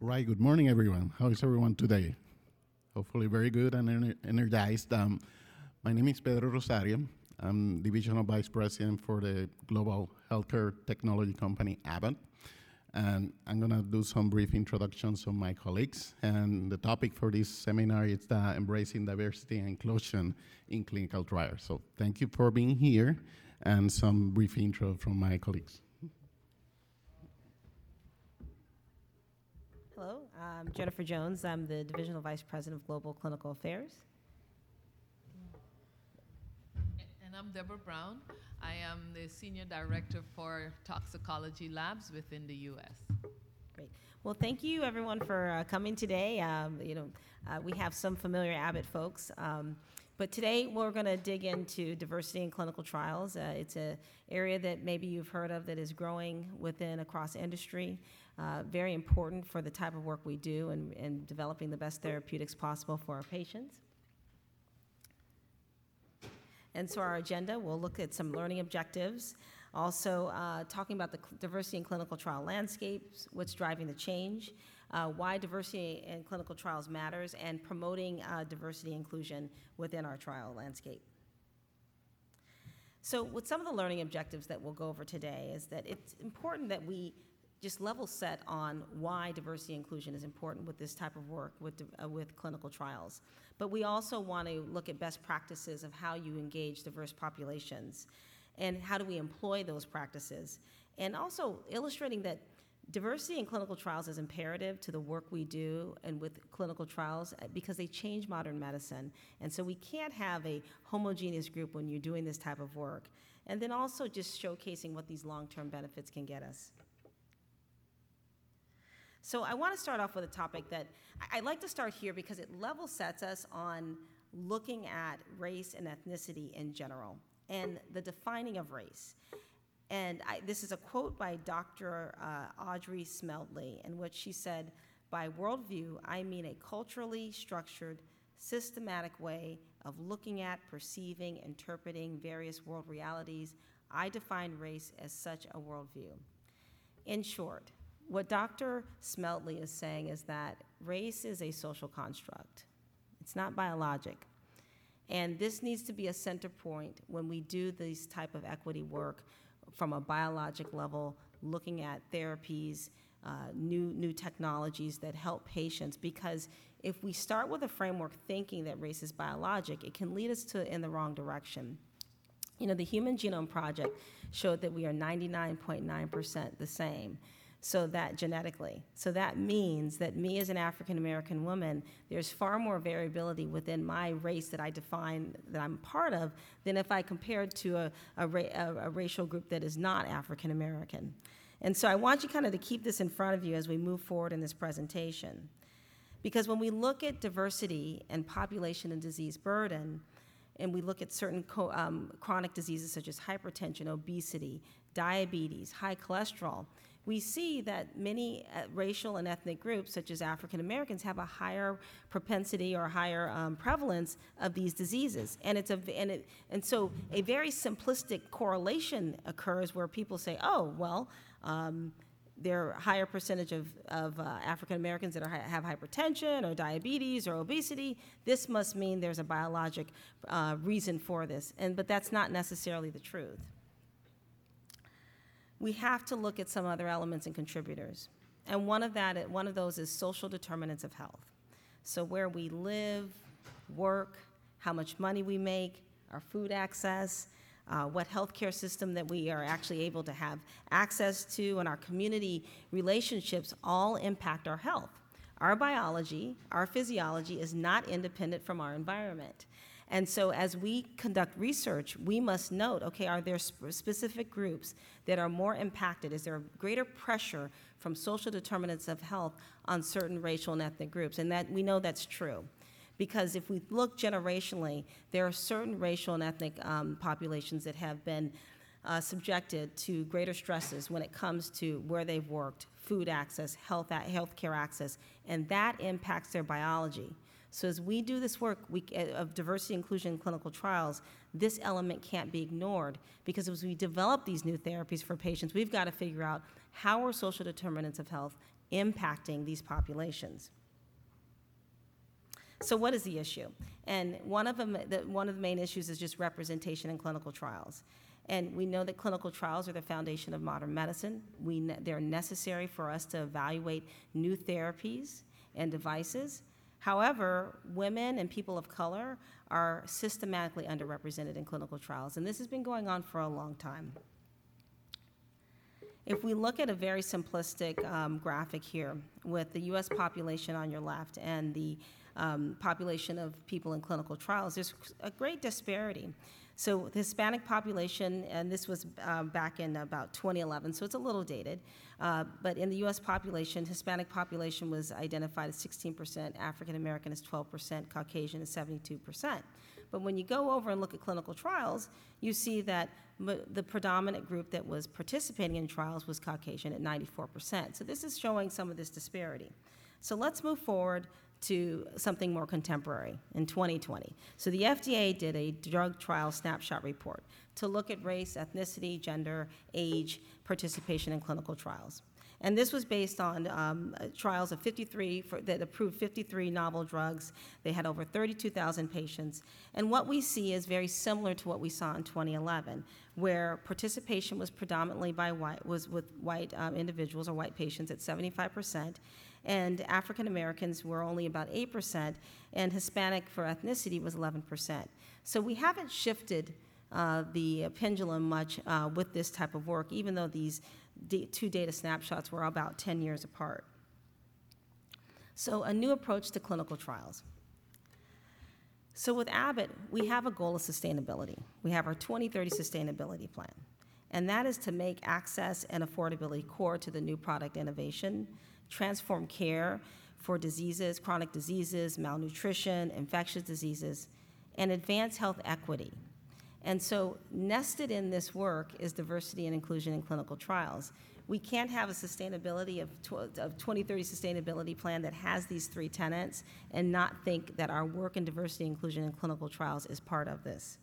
Right. Good morning, everyone. How is everyone today? Hopefully, very good and ener- energized. Um, my name is Pedro Rosario. I'm Divisional Vice President for the global healthcare technology company Abbott. And I'm going to do some brief introductions of my colleagues. And the topic for this seminar is the embracing diversity and inclusion in clinical trials. So thank you for being here and some brief intro from my colleagues. I'm Jennifer Jones. I'm the Divisional Vice President of Global Clinical Affairs. And I'm Deborah Brown. I am the Senior Director for Toxicology Labs within the U.S. Great. Well, thank you everyone for uh, coming today. Um, you know, uh, we have some familiar Abbott folks. Um, but today we're going to dig into diversity in clinical trials. Uh, it's an area that maybe you've heard of that is growing within across industry. Uh, very important for the type of work we do and, and developing the best therapeutics possible for our patients. And so our agenda, we'll look at some learning objectives, also uh, talking about the diversity in clinical trial landscapes, what's driving the change, uh, why diversity in clinical trials matters, and promoting uh, diversity inclusion within our trial landscape. So with some of the learning objectives that we'll go over today is that it's important that we just level set on why diversity inclusion is important with this type of work with, uh, with clinical trials. But we also want to look at best practices of how you engage diverse populations and how do we employ those practices. And also illustrating that diversity in clinical trials is imperative to the work we do and with clinical trials uh, because they change modern medicine. And so we can't have a homogeneous group when you're doing this type of work. And then also just showcasing what these long-term benefits can get us. So I want to start off with a topic that I'd like to start here because it level sets us on looking at race and ethnicity in general and the defining of race. And I, this is a quote by Dr. Uh, Audrey Smedley, in which she said, By worldview, I mean a culturally structured, systematic way of looking at, perceiving, interpreting various world realities. I define race as such a worldview. In short, what Dr. Smedley is saying is that race is a social construct. It's not biologic. And this needs to be a center point when we do this type of equity work from a biologic level, looking at therapies, uh, new, new technologies that help patients. Because if we start with a framework thinking that race is biologic, it can lead us to in the wrong direction. You know, the Human Genome Project showed that we are 99.9% the same. So that genetically. So that means that me as an African American woman, there's far more variability within my race that I define that I'm part of than if I compared to a, a, a, a racial group that is not African American. And so I want you kind of to keep this in front of you as we move forward in this presentation. Because when we look at diversity and population and disease burden, and we look at certain um, chronic diseases such as hypertension, obesity, diabetes, high cholesterol, we see that many uh, racial and ethnic groups, such as African Americans, have a higher propensity or higher um, prevalence of these diseases. And it's a and it and so a very simplistic correlation occurs where people say, "Oh, well." Um, there are higher percentage of, of uh, African Americans that are, have hypertension or diabetes or obesity. This must mean there's a biologic uh, reason for this, and but that's not necessarily the truth we have to look at some other elements and contributors. And one of that, one of those is social determinants of health. So where we live, work, how much money we make, our food access, uh, what healthcare system that we are actually able to have access to, and our community relationships all impact our health. Our biology, our physiology is not independent from our environment. And so, as we conduct research, we must note okay, are there sp- specific groups that are more impacted? Is there a greater pressure from social determinants of health on certain racial and ethnic groups? And that we know that's true. Because if we look generationally, there are certain racial and ethnic um, populations that have been uh, subjected to greater stresses when it comes to where they've worked, food access, health, health care access, and that impacts their biology. So as we do this work we, uh, of diversity inclusion in clinical trials, this element can't be ignored because as we develop these new therapies for patients, we've got to figure out how are social determinants of health impacting these populations. So what is the issue? And one of them, the, one of the main issues is just representation in clinical trials. And we know that clinical trials are the foundation of modern medicine. We, they're necessary for us to evaluate new therapies and devices. However, women and people of color are systematically underrepresented in clinical trials, and this has been going on for a long time. If we look at a very simplistic um, graphic here with the US population on your left and the um, population of people in clinical trials, there's a great disparity. So the Hispanic population, and this was um, back in about 2011, so it's a little dated, uh, but in the US population, Hispanic population was identified as 16%, African American is 12%, Caucasian is 72%. But when you go over and look at clinical trials, you see that the predominant group that was participating in trials was Caucasian at 94%. So this is showing some of this disparity. So let's move forward to something more contemporary in 2020. So the FDA did a drug trial snapshot report to look at race, ethnicity, gender, age, participation in clinical trials. And this was based on um, trials of 53 for, that approved 53 novel drugs. They had over 32,000 patients. And what we see is very similar to what we saw in 2011, where participation was predominantly by white, was with white um, individuals or white patients at 75 percent, and African Americans were only about 8%, and Hispanic for ethnicity was 11%. So we haven't shifted uh, the pendulum much uh, with this type of work, even though these two data snapshots were about 10 years apart. So, a new approach to clinical trials. So, with Abbott, we have a goal of sustainability. We have our 2030 sustainability plan, and that is to make access and affordability core to the new product innovation transform care for diseases, chronic diseases, malnutrition, infectious diseases, and advance health equity. And so, nested in this work is diversity and inclusion in clinical trials. We can't have a sustainability of, tw- of 2030 sustainability plan that has these three tenets and not think that our work in diversity and inclusion in clinical trials is part of this.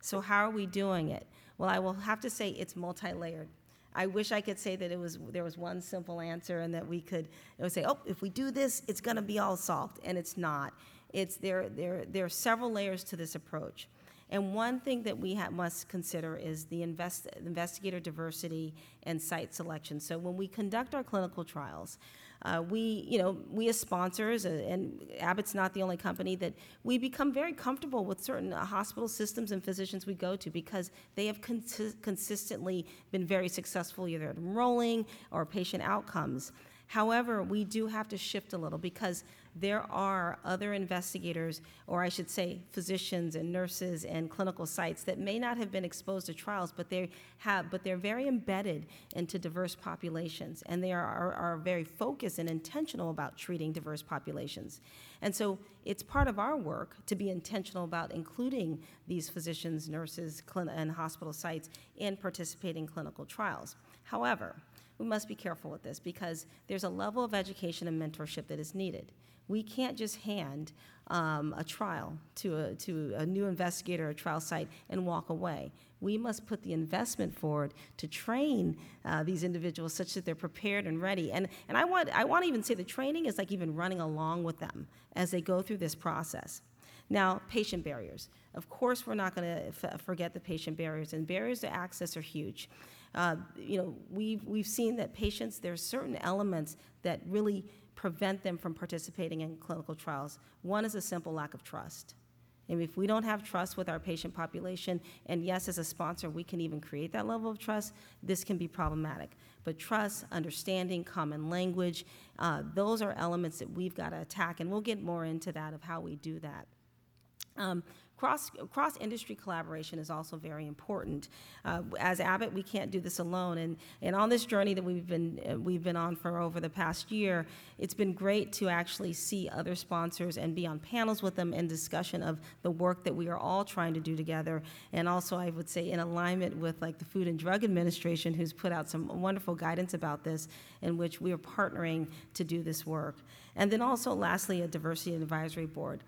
So, how are we doing it? Well, I will have to say it's multi layered. I wish I could say that it was, there was one simple answer and that we could, it would say, oh, if we do this, it's gonna be all solved, and it's not. It's, there, there, there are several layers to this approach. And one thing that we ha- must consider is the invest, investigator diversity and site selection. So when we conduct our clinical trials, uh, we, you know, we as sponsors, uh, and Abbott's not the only company, that we become very comfortable with certain uh, hospital systems and physicians we go to because they have consi- consistently been very successful either enrolling or patient outcomes. However, we do have to shift a little because there are other investigators, or I should say, physicians and nurses and clinical sites that may not have been exposed to trials, but they have, but they're very embedded into diverse populations, and they are, are, are very focused and intentional about treating diverse populations. And so it's part of our work to be intentional about including these physicians, nurses, clin- and hospital sites in participating clinical trials. However, we must be careful with this because there's a level of education and mentorship that is needed. We can't just hand um, a trial to a, to a new investigator or a trial site and walk away. We must put the investment forward to train uh, these individuals such that they're prepared and ready. And, and I, want, I want to even say the training is like even running along with them as they go through this process. Now, patient barriers. Of course, we're not going to f- forget the patient barriers, and barriers to access are huge. Uh, you know, we've, we've seen that patients, there's certain elements that really prevent them from participating in clinical trials. One is a simple lack of trust. And if we don't have trust with our patient population, and yes, as a sponsor, we can even create that level of trust, this can be problematic. But trust, understanding, common language, uh, those are elements that we've got to attack, and we'll get more into that of how we do that. Um, Cross, cross industry collaboration is also very important. Uh, as Abbott, we can't do this alone. And, and on this journey that we've been, uh, we've been on for over the past year, it's been great to actually see other sponsors and be on panels with them in discussion of the work that we are all trying to do together. And also, I would say, in alignment with like the Food and Drug Administration, who's put out some wonderful guidance about this, in which we are partnering to do this work. And then also, lastly, a diversity advisory board.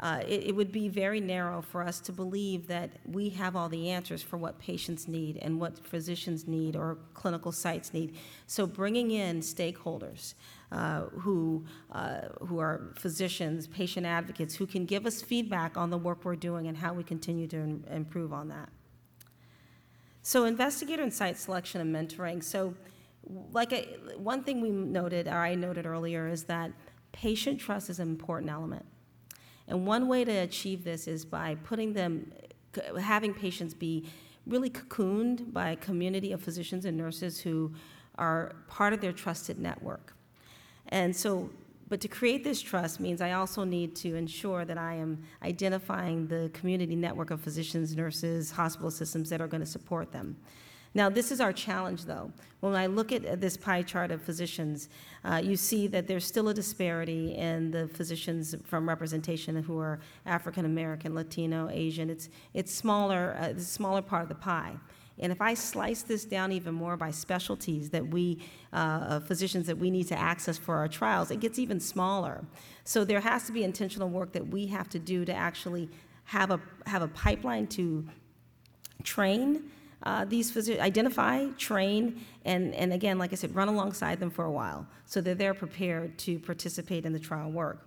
Uh, it, it would be very narrow for us to believe that we have all the answers for what patients need and what physicians need or clinical sites need. So bringing in stakeholders uh, who, uh, who are physicians, patient advocates, who can give us feedback on the work we're doing and how we continue to im- improve on that. So investigator and site selection and mentoring. So like, one thing we noted, or I noted earlier, is that patient trust is an important element. And one way to achieve this is by putting them, having patients be really cocooned by a community of physicians and nurses who are part of their trusted network. And so, but to create this trust means I also need to ensure that I am identifying the community network of physicians, nurses, hospital systems that are going to support them. Now, this is our challenge, though. When I look at this pie chart of physicians, uh, you see that there's still a disparity in the physicians from representation who are African American, Latino, Asian. It's it's smaller, uh, it's a smaller part of the pie. And if I slice this down even more by specialties that we, uh, physicians that we need to access for our trials, it gets even smaller. So there has to be intentional work that we have to do to actually have a have a pipeline to train uh, these physicians, identify, train, and, and again, like I said, run alongside them for a while so that they're prepared to participate in the trial work.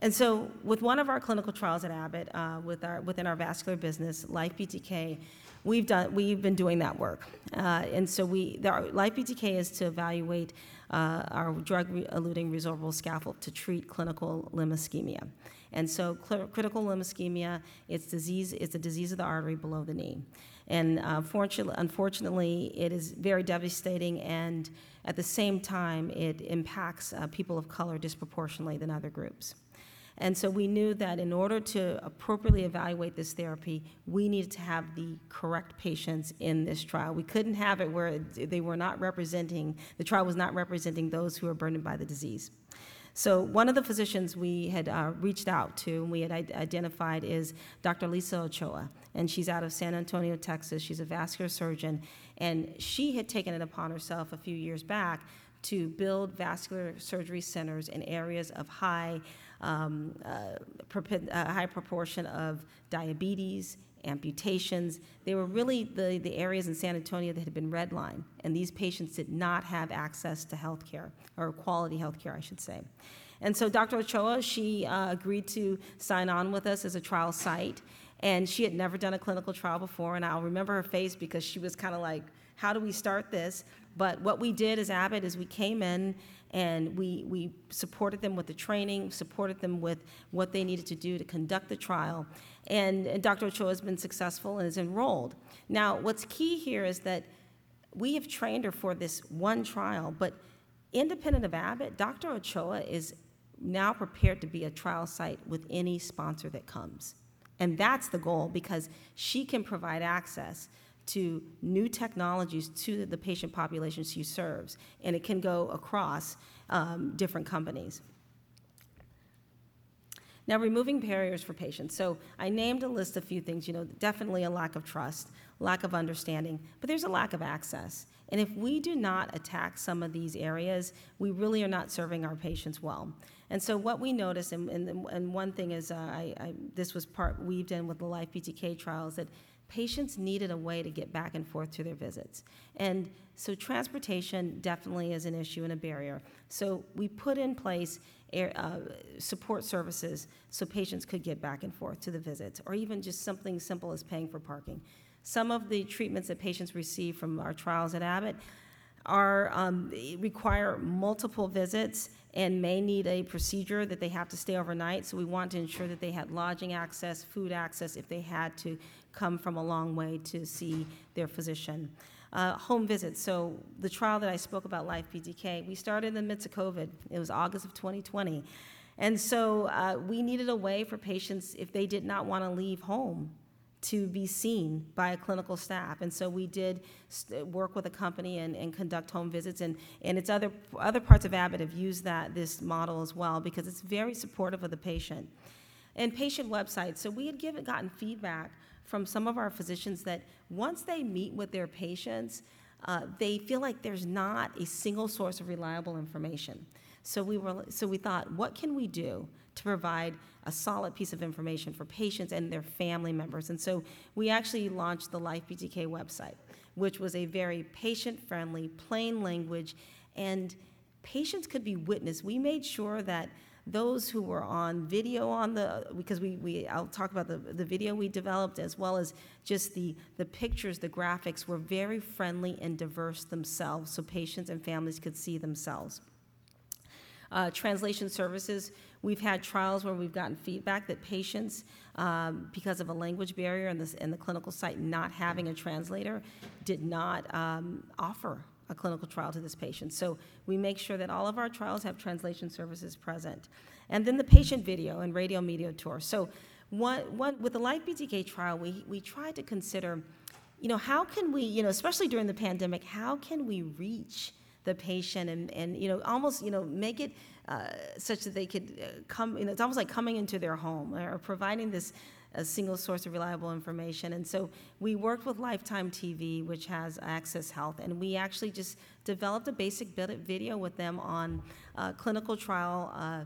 And so, with one of our clinical trials at Abbott, uh, with our, within our vascular business, Life BTK, we've done, we've been doing that work. Uh, and so we, Life BTK is to evaluate uh, our drug-eluting resorbable scaffold to treat critical limb ischemia. And so, critical limb ischemia, it's disease, it's a disease of the artery below the knee. And uh, fortunately, unfortunately, it is very devastating, and at the same time, it impacts uh, people of color disproportionately than other groups. And so we knew that in order to appropriately evaluate this therapy, we needed to have the correct patients in this trial. We couldn't have it where they were not representing, the trial was not representing those who are burdened by the disease. So one of the physicians we had uh, reached out to and we had identified is Dr. Lisa Ochoa, and she's out of San Antonio, Texas. She's a vascular surgeon, and she had taken it upon herself a few years back to build vascular surgery centers in areas of high, um, uh, uh, high proportion of diabetes, amputations. They were really the, the areas in San Antonio that had been redlined, and these patients did not have access to health care, or quality health care, I should say. And so Dr. Ochoa, she uh, agreed to sign on with us as a trial site, and she had never done a clinical trial before, and I'll remember her face because she was kind of like, how do we start this? But what we did as Abbott is we came in and we, we supported them with the training, supported them with what they needed to do to conduct the trial. And, and Dr. Ochoa has been successful and is enrolled. Now, what's key here is that we have trained her for this one trial, but independent of Abbott, Dr. Ochoa is now prepared to be a trial site with any sponsor that comes. And that's the goal because she can provide access to new technologies to the patient populations she serves, and it can go across um, different companies. Now, removing barriers for patients. So I named a list of few things, you know, definitely a lack of trust, lack of understanding, but there's a lack of access. And if we do not attack some of these areas, we really are not serving our patients well. And so what we notice, and, and, and one thing is, uh, I, I, this was part weaved in with the Life BTK trials, that patients needed a way to get back and forth to their visits. And so transportation definitely is an issue and a barrier. So we put in place air, uh, support services so patients could get back and forth to the visits, or even just something simple as paying for parking. Some of the treatments that patients receive from our trials at Abbott are um, require multiple visits and may need a procedure that they have to stay overnight. So we want to ensure that they had lodging access, food access if they had to come from a long way to see their physician. Uh, home visits. So the trial that I spoke about, Life BTK, we started in the midst of COVID. It was August of 2020. And so uh, we needed a way for patients, if they did not want to leave home, to be seen by a clinical staff. And so we did work with a company and, and conduct home visits. And, and it's other, other parts of Abbott have used that, this model as well because it's very supportive of the patient. And patient websites. So we had given, gotten feedback from some of our physicians that once they meet with their patients, uh, they feel like there's not a single source of reliable information. So we were, so we thought, what can we do to provide a solid piece of information for patients and their family members? And so we actually launched the Life BTK website, which was a very patient-friendly, plain language, and patients could be witnessed. We made sure that those who were on video on the, because we, we, I'll talk about the, the video we developed as well as just the, the pictures, the graphics were very friendly and diverse themselves so patients and families could see themselves. Uh, translation services, we've had trials where we've gotten feedback that patients, um, because of a language barrier and and the clinical site not having a translator, did not um, offer a clinical trial to this patient. So we make sure that all of our trials have translation services present. And then the patient video and radio media tour. So one, one, with the Life BTK trial, we, we tried to consider, you know, how can we, you know, especially during the pandemic, how can we reach the patient and, and you know, almost, you know, make it uh, such that they could uh, come, you know, it's almost like coming into their home or providing this a single source of reliable information. And so we worked with Lifetime TV, which has Access Health, and we actually just developed a basic video with them on uh, clinical trial, uh,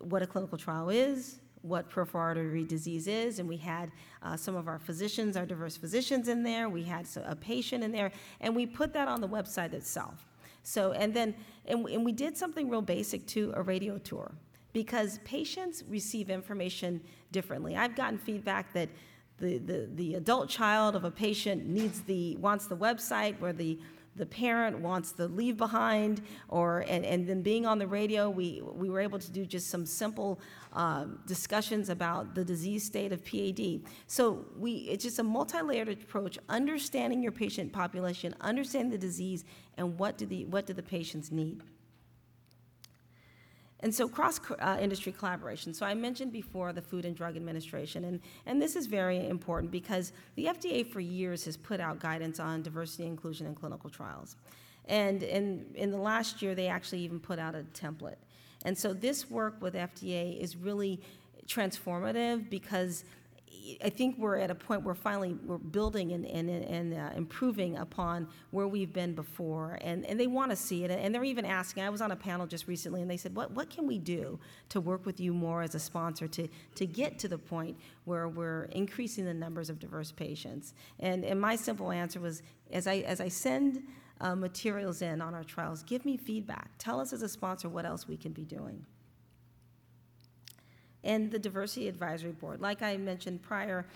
what a clinical trial is, what peripheral artery disease is, and we had uh, some of our physicians, our diverse physicians in there, we had a patient in there, and we put that on the website itself. So, and then, and and we did something real basic too, a radio tour because patients receive information differently. I've gotten feedback that the, the, the adult child of a patient needs the, wants the website where the, the parent wants the leave behind, or, and, and then being on the radio, we, we were able to do just some simple um, discussions about the disease state of PAD. So we, it's just a multi-layered approach, understanding your patient population, understanding the disease, and what do the, what do the patients need. And so cross-industry uh, collaboration. So I mentioned before the Food and Drug Administration, and, and this is very important because the FDA for years has put out guidance on diversity and inclusion in clinical trials. And in, in the last year, they actually even put out a template. And so this work with FDA is really transformative because I think we're at a point where finally we're building and, and, and uh, improving upon where we've been before. And, and they want to see it. And they're even asking. I was on a panel just recently and they said, what, what can we do to work with you more as a sponsor to, to get to the point where we're increasing the numbers of diverse patients? And, and my simple answer was as I, as I send uh, materials in on our trials, give me feedback. Tell us as a sponsor what else we can be doing and the Diversity Advisory Board. Like I mentioned prior,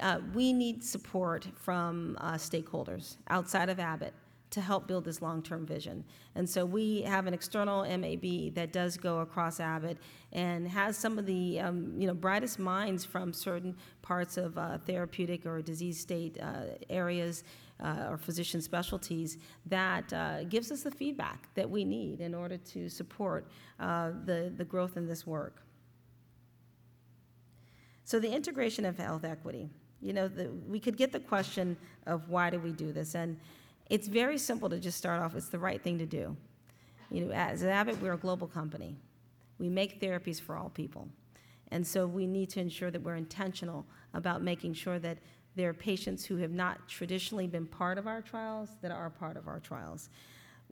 uh, we need support from uh, stakeholders outside of Abbott to help build this long-term vision. And so we have an external MAB that does go across Abbott and has some of the um, you know brightest minds from certain parts of uh, therapeutic or disease state uh, areas uh, or physician specialties that uh, gives us the feedback that we need in order to support uh, the, the growth in this work. So the integration of health equity, you know, the, we could get the question of why do we do this? And it's very simple to just start off, it's the right thing to do. You know, as Abbott, we're a global company. We make therapies for all people. And so we need to ensure that we're intentional about making sure that there are patients who have not traditionally been part of our trials that are part of our trials.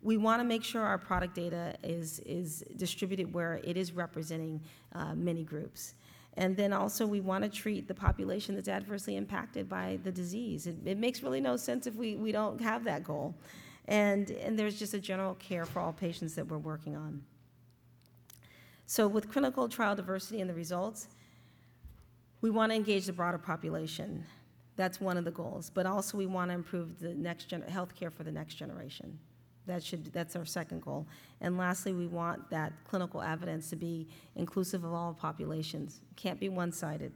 We want to make sure our product data is, is distributed where it is representing uh, many groups. And then also, we want to treat the population that's adversely impacted by the disease. It, it makes really no sense if we, we don't have that goal. And, and there's just a general care for all patients that we're working on. So with clinical trial diversity and the results, we want to engage the broader population. That's one of the goals. But also, we want to improve the next gen- healthcare for the next generation. That should, that's our second goal. And lastly, we want that clinical evidence to be inclusive of all populations. Can't be one-sided.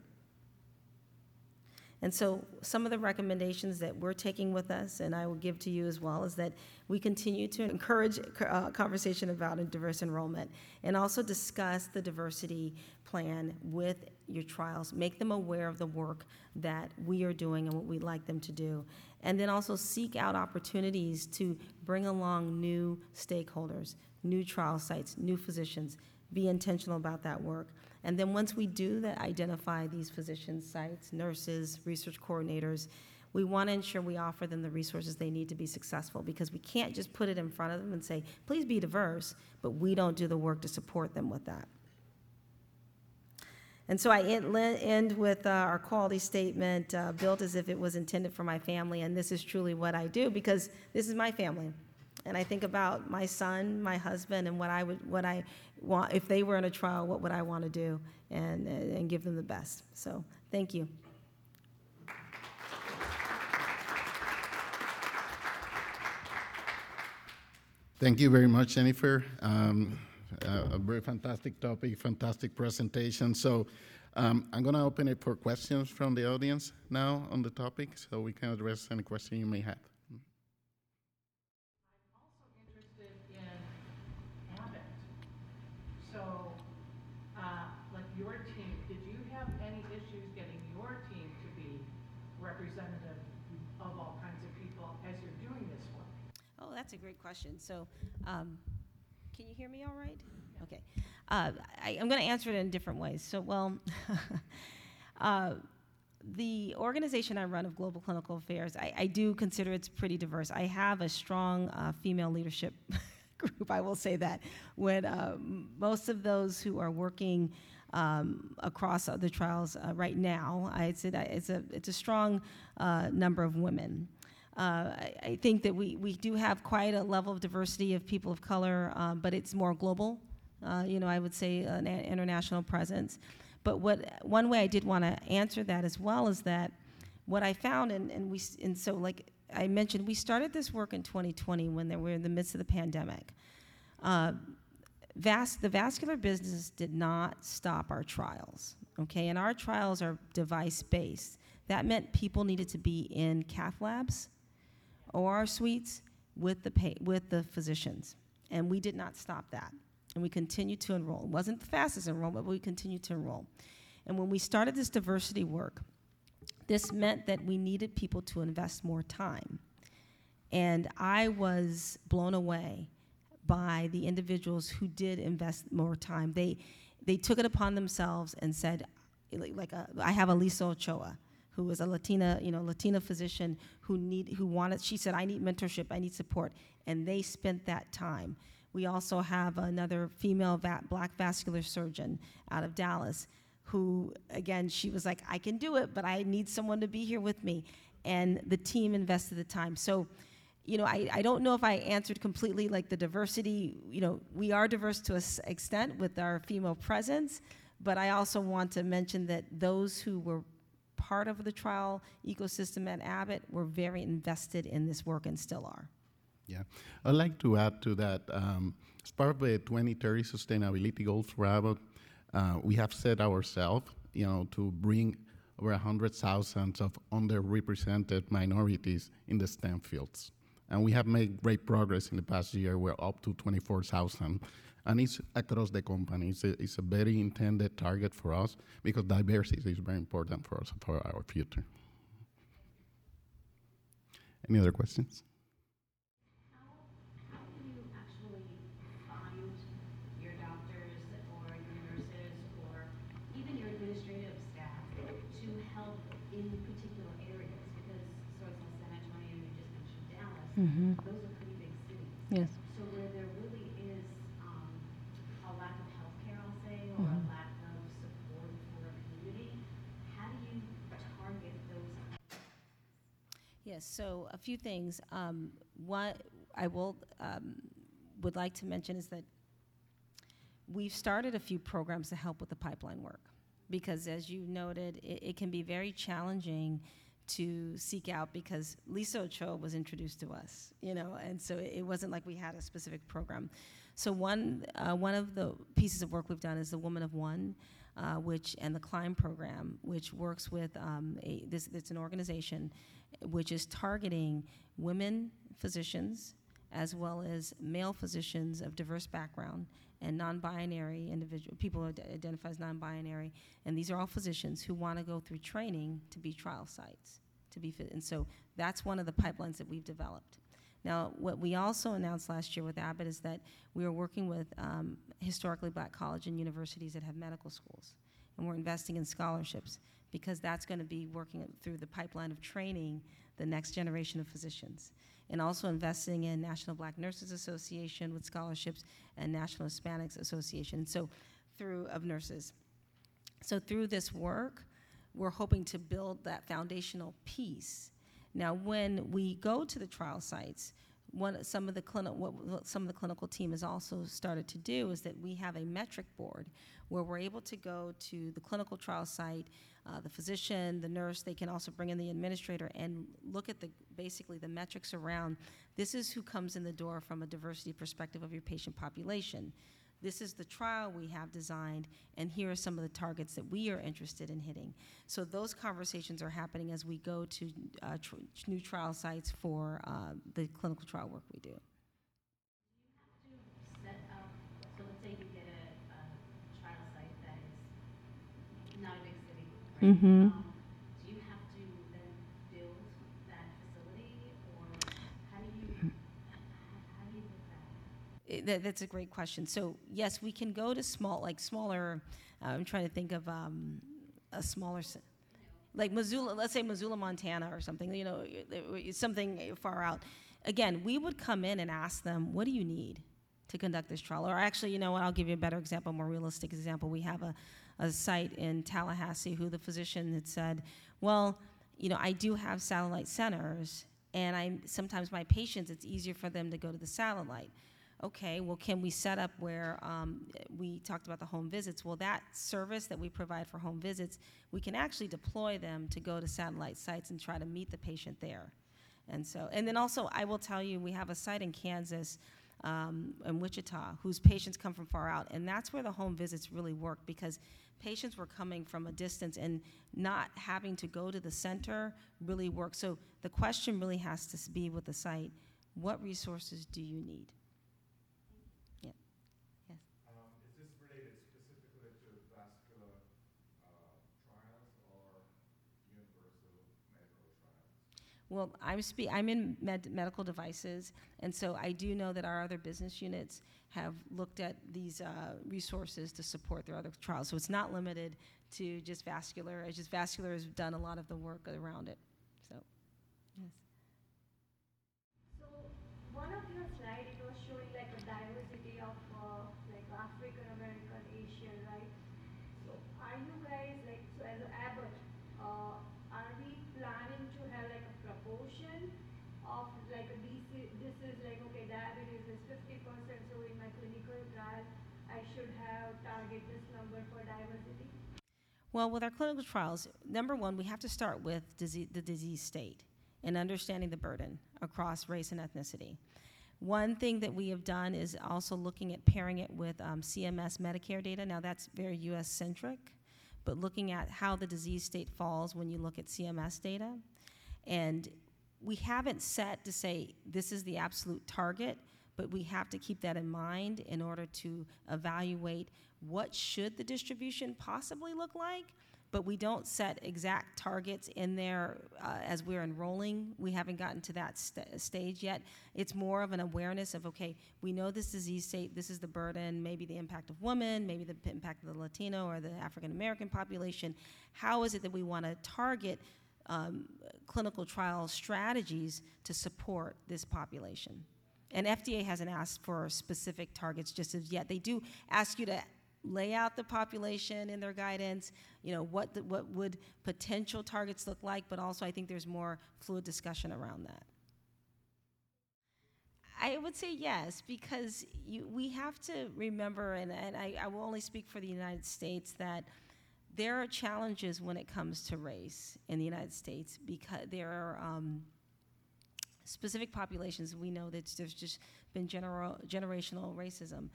And so some of the recommendations that we're taking with us, and I will give to you as well, is that we continue to encourage uh, conversation about diverse enrollment and also discuss the diversity plan with your trials. Make them aware of the work that we are doing and what we'd like them to do. And then also seek out opportunities to bring along new stakeholders, new trial sites, new physicians. Be intentional about that work. And then once we do that, identify these physician sites, nurses, research coordinators, we want to ensure we offer them the resources they need to be successful because we can't just put it in front of them and say, please be diverse, but we don't do the work to support them with that. And so I end, with uh, our quality statement, uh, built as if it was intended for my family, and this is truly what I do because this is my family. And I think about my son, my husband, and what I would, what I want, if they were in a trial, what would I want to do and, and give them the best. So, thank you. Thank you very much, Jennifer. Um, uh, a very fantastic topic, fantastic presentation. So um, I'm going to open it for questions from the audience now on the topic, so we can address any question you may have. also interested in Abbott. So, uh, like your team, did you have any issues getting your team to be representative of all kinds of people as you're doing this work? Oh, that's a great question. So, um, can you hear me all right? Okay. Uh, I, I'm going to answer it in different ways. So, well, uh, the organization I run of Global Clinical Affairs, I, I do consider it's pretty diverse. I have a strong uh, female leadership group, I will say that. When uh, most of those who are working um, across the trials uh, right now, I'd say that it's a, it's a strong uh, number of women. Uh, I, I think that we, we do have quite a level of diversity of people of color, um, but it's more global. Uh, you know, I would say an a- international presence. But what one way I did want to answer that as well is that what I found, and, and we, and so like I mentioned, we started this work in 2020 when they were in the midst of the pandemic. Uh, vas- the vascular business did not stop our trials, okay? And our trials are device based. That meant people needed to be in cath labs, OR suites with the pa- with the physicians, and we did not stop that, and we continued to enroll. It wasn't the fastest enrollment, but we continued to enroll. And when we started this diversity work, this meant that we needed people to invest more time, and I was blown away by the individuals who did invest more time. They they took it upon themselves and said, like, a, I have a Lisa Ochoa who was a Latina, you know, Latina physician who need who wanted. She said, "I need mentorship. I need support," and they spent that time. We also have another female va- black vascular surgeon out of Dallas who, again, she was like, "I can do it, but I need someone to be here with me," and the team invested the time. So. You know, I, I don't know if I answered completely like the diversity. You know, we are diverse to an extent with our female presence, but I also want to mention that those who were part of the trial ecosystem at Abbott were very invested in this work and still are. Yeah, I'd like to add to that. Um, as part of the 2030 sustainability goals for Abbott, uh, we have set ourselves, you know, to bring over 100,000 of underrepresented minorities in the STEM fields. And we have made great progress in the past year. We're up to 24,000. And it's across the company. It's a, it's a very intended target for us because diversity is very important for us, for our future. Any other questions? How, how do you actually find your doctors or your nurses or even your administrative staff to help in particular areas? Because, so it's in San Antonio, you just mentioned Dallas, those are pretty big cities. Yes. So where there really is, um, a lack of healthcare, I'll say, or a lack of support for a community, how do you target those Yes, so a few things. Um, One, I will, um, would like to mention is that we've started a few programs to help with the pipeline work. Because as you noted, it, it can be very challenging to seek out because Lisa Ochoa was introduced to us, you know, and so it, it wasn't like we had a specific program. So one, uh, one of the pieces of work we've done is the Woman of One, uh, which, and the Climb program, which works with um, a, this, it's an organization which is targeting women physicians as well as male physicians of diverse background and non-binary individual people who identify as non-binary. And these are all physicians who want to go through training to be trial sites to be fit and so that's one of the pipelines that we've developed now what we also announced last year with abbott is that we are working with um, historically black college and universities that have medical schools and we're investing in scholarships because that's going to be working through the pipeline of training the next generation of physicians. And also investing in National Black Nurses Association with scholarships and National Hispanics Association, so through, of nurses. So through this work, we're hoping to build that foundational piece. Now, when we go to the trial sites, one, some of the clinic, what, some of the clinical team has also started to do is that we have a metric board where we're able to go to the clinical trial site, uh, the physician, the nurse, they can also bring in the administrator and look at the, basically the metrics around, this is who comes in the door from a diversity perspective of your patient population. This is the trial we have designed, and here are some of the targets that we are interested in hitting. So those conversations are happening as we go to uh, tr- new trial sites for uh, the clinical trial work we do. to set up, so let's say you get a, a trial site that is not a big city, right? Mhm. Um, Do you have to then build that facility, or how do you, h- how do you do that? That's a great question. So yes, we can go to small, like smaller. Uh, I'm trying to think of um, a smaller, like Missoula. Let's say Missoula, Montana, or something. You know, something far out. Again, we would come in and ask them, "What do you need to conduct this trial?" Or actually, you know what? I'll give you a better example, more realistic example. We have a, a site in Tallahassee who the physician had said, "Well, you know, I do have satellite centers." And I sometimes my patients, it's easier for them to go to the satellite okay, well, can we set up where um, we talked about the home visits? Well, that service that we provide for home visits, we can actually deploy them to go to satellite sites and try to meet the patient there. And so, and then also, I will tell you, we have a site in Kansas, um, in Wichita, whose patients come from far out, and that's where the home visits really work because patients were coming from a distance and not having to go to the center really worked. So the question really has to be with the site: What resources do you need? Yeah. Yes. Um, is this related specifically to vascular, uh, trials or universal medical trials? Well, I'm spe- I'm in med- medical devices, and so I do know that our other business units have looked at these uh, resources to support their other trials. So it's not limited to just vascular. It's just vascular has done a lot of the work around it. So, yes. So one of your slide, it was showing like a diversity of uh, like African American, Asian, right? So are you guys like, so as a Abbott, uh, are we planning to have like a proportion of like a DC, this is like, okay, diabetes is fifty percent, so in my clinical trial, I should have target this number for diversity? Well, with our clinical trials, number one, we have to start with disease, the disease state and understanding the burden across race and ethnicity. One thing that we have done is also looking at pairing it with um, CMS Medicare data. Now, that's very US centric, but looking at how the disease state falls when you look at CMS data. And we haven't set to say this is the absolute target, but we have to keep that in mind in order to evaluate what should the distribution possibly look like but we don't set exact targets in there uh, as we're enrolling. We haven't gotten to that st- stage yet. It's more of an awareness of okay, we know this disease state, this is the burden, maybe the impact of women, maybe the p- impact of the Latino or the African American population. How is it that we want to target um, clinical trial strategies to support this population? And FDA hasn't asked for specific targets just as yet. They do ask you to lay out the population in their guidance, you know, what, the, what would potential targets look like, but also I think there's more fluid discussion around that. I would say yes, because you, we have to remember, and, and I, I will only speak for the United States, that there are challenges when it comes to race in the United States because there are um, specific populations. We know that there's just been general, generational racism,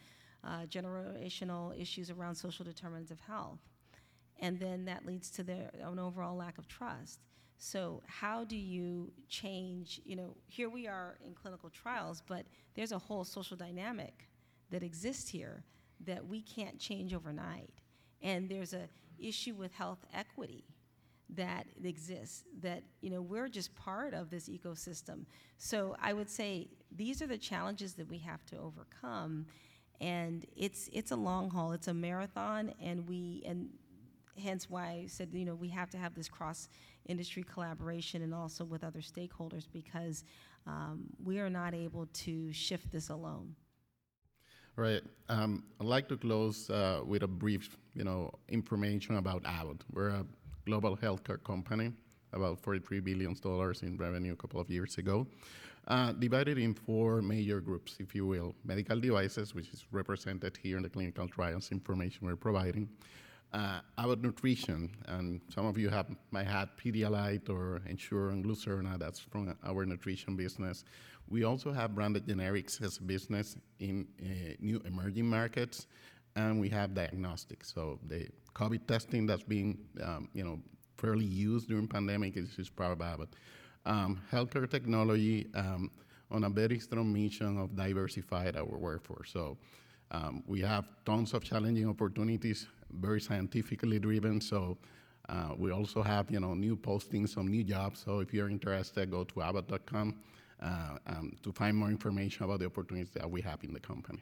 uh, generational issues around social determinants of health. And then that leads to their, an overall lack of trust. So, how do you change? You know, here we are in clinical trials, but there's a whole social dynamic that exists here that we can't change overnight. And there's a issue with health equity that exists that you know we're just part of this ecosystem so i would say these are the challenges that we have to overcome and it's it's a long haul it's a marathon and we and hence why I said, you know, we have to have this cross-industry collaboration and also with other stakeholders because um, we are not able to shift this alone. Right. Um, I'd like to close uh, with a brief, you know, information about Abbott. We're a global healthcare company, about 43 billion dollars in revenue a couple of years ago, uh, divided in four major groups, if you will: medical devices, which is represented here in the clinical trials information we're providing. Uh, Abbott Nutrition, and some of you have might have Pedialyte or Ensure and Glucerna. That's from our nutrition business. We also have branded generics as a business in uh, new emerging markets, and we have diagnostics. So the COVID testing that's being, um, you know, fairly used during pandemic is, is of Abbott. Um, healthcare technology um, on a very strong mission of diversified our workforce. So um, we have tons of challenging opportunities, very scientifically driven. So uh, we also have, you know, new postings some new jobs. So if you're interested, go to abbott.com uh, um, to find more information about the opportunities that we have in the company.